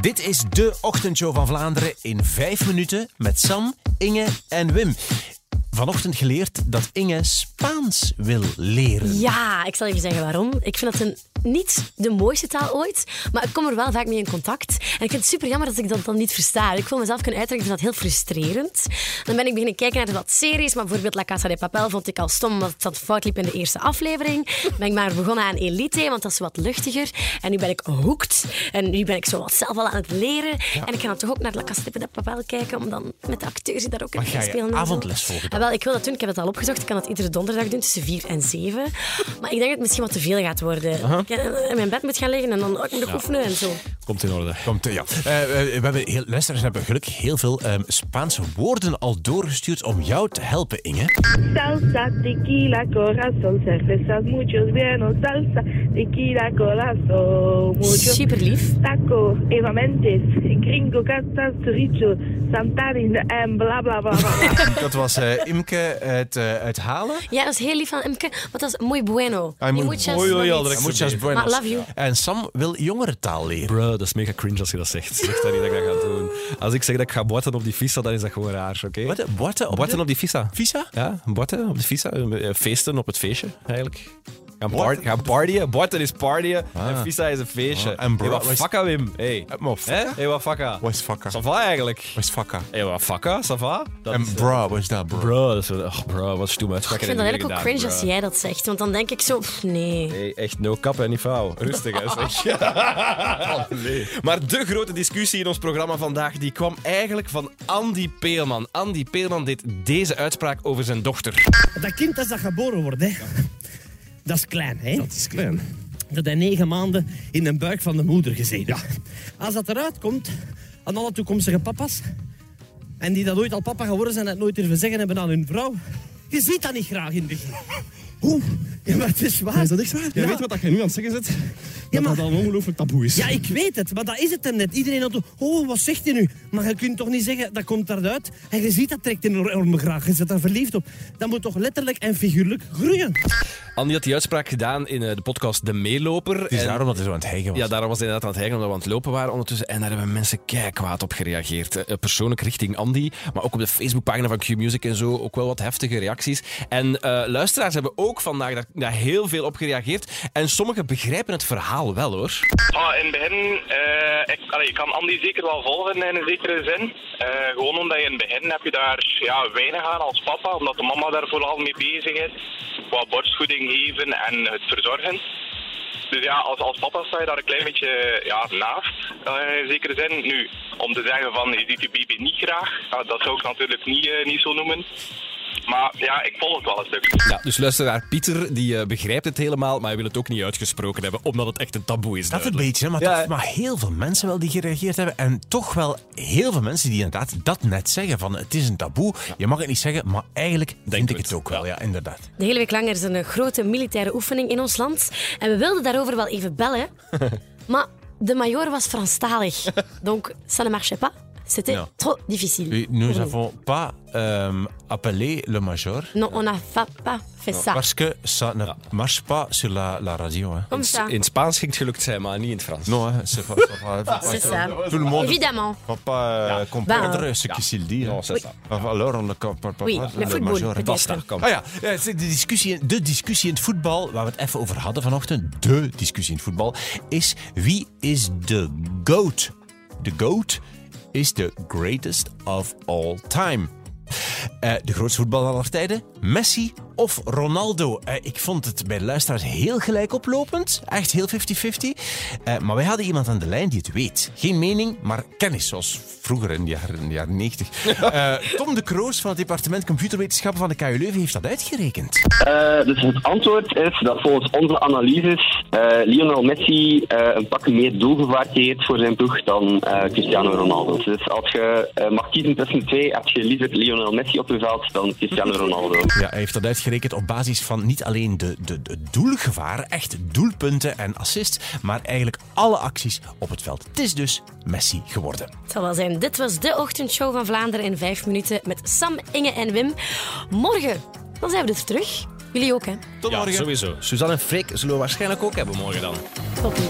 Dit is de ochtendshow van Vlaanderen in vijf minuten met Sam, Inge en Wim. Vanochtend geleerd dat Inge Spaans wil leren. Ja, ik zal even zeggen waarom. Ik vind dat een, niet de mooiste taal ooit, maar ik kom er wel vaak mee in contact. En ik vind het super jammer dat ik dat dan niet versta. Ik wil mezelf kunnen uitdrukken, ik vind dat heel frustrerend. Dan ben ik beginnen kijken naar wat series, maar bijvoorbeeld La Casa de Papel vond ik al stom omdat het dat fout liep in de eerste aflevering. Ben ik maar begonnen aan Elite, want dat is wat luchtiger. En nu ben ik hooked. En nu ben ik zo wat zelf al aan het leren. En ik ga dan toch ook naar La Casa de Papel kijken, om dan met de acteurs die daar ook in je spelen. avondles volgen Ah, wel, ik wil dat doen. Ik heb het al opgezocht. Ik kan dat iedere donderdag doen, tussen 4 en 7. Maar ik denk dat het misschien wat te veel gaat worden. Ik in mijn bed moet gaan liggen en dan ook moet ik oefenen en zo. Komt in orde. Komt, eh, ja. Eh, eh, we hebben heel, luisteraars hebben gelukkig heel veel ehm, Spaanse woorden al doorgestuurd om jou te helpen, Inge. Salsa, tequila, corazón, cervezas, muchos vinos, salsa, tequila, corazón, muchos Super lief. taco, Eva Mendes, gringo, cata, chorizo, santarin en bla bla bla bla. Dat was eh, Imke uit, eh, uit Halen. Ja, dat is heel lief van Imke. Want dat is muy bueno. Ah, muy- muchas, iets. direct Muchas Maar love you. En Sam wil jongerentaal leren. Bro, dat is mega cringe als je dat zegt. Zeg dat niet dat ik dat ga doen. Als ik zeg dat ik ga boiten op die visa, dan is dat gewoon raar, oké? Wat? Boiten op, op die visa. visa? Ja, boiten op de visa. Eh, Feesten op het feestje, eigenlijk. Gaan, par gaan partyen. Boiten is partyen. En visa is een feestje. Ah, en bro- hey, wat fakka, Wim. Hey. Eh, fakka? Hè? Hey, wat fakka. Wat is fakka? Ça va eigenlijk? Wat is fakka? Hey, wat fakka? Ça va? Dat En eh, bro, wat is dat, bro? Bro, dat is wel... Oh, bro, wat stoem uitspraak. Ik vind dat eigenlijk ook cringe als jij dat zegt. Want dan denk ik zo, pff, nee. Hey, echt no kap en niet vouw. Rustig, hè, zeg. Maar de grote discussie in ons programma vandaag die kwam eigenlijk van Andy Peelman. Andy Peelman deed deze uitspraak over zijn dochter. Dat kind als dat geboren wordt, hè, dat is klein. Hè? Dat is klein. Dat hij negen maanden in de buik van de moeder gezeten. Als dat eruit komt aan alle toekomstige papa's, en die dat ooit al papa geworden zijn en het nooit durven zeggen hebben aan hun vrouw, je ziet dat niet graag in het begin. Oeh, ja, maar het is waar. Is dat echt waar? Jij Ja. weet wat je nu aan het zeggen zit? Ja, Dat maar- dat een ongelooflijk taboe is. Ja, ik weet het, maar dat is het hem net. Iedereen had oh, wat zegt hij nu? Maar je kunt toch niet zeggen, dat komt eruit. En je ziet dat trekt enorm graag. Je zit daar verliefd op. Dat moet toch letterlijk en figuurlijk groeien. Andy had die uitspraak gedaan in eh, de podcast De Meeloper. Het is En- daarom dat hij zo aan het hijgen was. Ja, daarom was hij inderdaad aan het hijgen, omdat we aan het lopen waren ondertussen. En daar hebben mensen kei kwaad op gereageerd. Eh, Persoonlijk richting Andy, maar ook op de Facebookpagina van Q-Music en zo. Ook wel wat heftige reacties. En eh, luisteraars hebben ook vandaag daar, daar heel veel op gereageerd. En sommigen begrijpen het verhaal wel, hoor. Ah, in het begin, eh, ik, allee, ik kan Andy zeker wel volgen in een zekere zin. Eh, gewoon omdat je in het begin heb je daar ja, weinig aan als papa, omdat de mama daar vooral mee bezig is. Qua borstvoeding geven en het verzorgen. Dus ja, als, als papa sta je daar een klein beetje ja, naast, eh, in zekere zin. Nu, om te zeggen van je ziet je baby niet graag, dat zou ik natuurlijk niet, niet zo noemen. Maar ja, ik volg het wel een stuk. Ja, dus luisteraar Pieter, die eh, begrijpt het helemaal, maar hij wil het ook niet uitgesproken hebben, omdat het echt een taboe is. Dat een beetje, maar, Ja, toch, maar heel veel mensen wel die gereageerd hebben. En toch wel heel veel mensen die inderdaad dat net zeggen. Van het is een taboe, je mag het niet zeggen, maar eigenlijk denk ik het. het ook wel. Ja, inderdaad. De hele week lang er is een grote militaire oefening in ons land. En we wilden daarover wel even bellen. maar de major was Franstalig. Donc, ça ne marchait pas. C'était Ja. trop difficile. Oui, nous n'avons pas euh, appelé le major. Non, on n'a fa- pas fait ça. Parce que ça ne marche pas sur la, la radio. Hein. Comme ça. In Spaans ging het gelukt zijn, maar niet in het Frans. Non, hein, c'est pas, c'est pas- c'est pas- C'est ça. Tout le monde Évidemment. ne va pas euh, comprendre Ben, ce qu'il dit. Non, c'est ça. Enfin, Alors, on ne comprend pas Oui, le le football, major. Basta, kom. Ah ja, is de discussie, de discussie in het voetbal, waar we het even over hadden vanochtend, de discussie in het voetbal, is wie is de GOAT? De GOAT is the greatest of all time. Eh, de grootste voetballer aller tijden, Messi of Ronaldo? Eh, ik vond het bij de luisteraars heel gelijk oplopend. Echt heel 50-50. Eh, maar wij hadden iemand aan de lijn die het weet. Geen mening, maar kennis, zoals vroeger in de jaren, in de jaren 90. Eh, Tom de Kroos van het departement computerwetenschappen van de KU Leuven heeft dat uitgerekend. Eh, dus het antwoord is dat volgens onze analyses eh, Lionel Messi eh, een pak meer doelgevaart heeft voor zijn ploeg dan eh, Cristiano Ronaldo. Dus als je eh, mag kiezen tussen de twee, heb je liever Lionel Messi op je veld dan Cristiano Ronaldo. Ja, hij heeft dat uitgerekend op basis van niet alleen de, de, de doelgevaar, echt doelpunten en assists, maar eigenlijk alle acties op het veld. Het is dus Messi geworden. Het zal wel zijn. Dit was de ochtendshow van Vlaanderen in vijf minuten met Sam, Inge en Wim. Morgen, dan zijn we dus terug. Jullie ook, hè? Tot Ja, morgen. sowieso. Suzanne en Freek zullen we waarschijnlijk ook hebben morgen dan. Tot nu.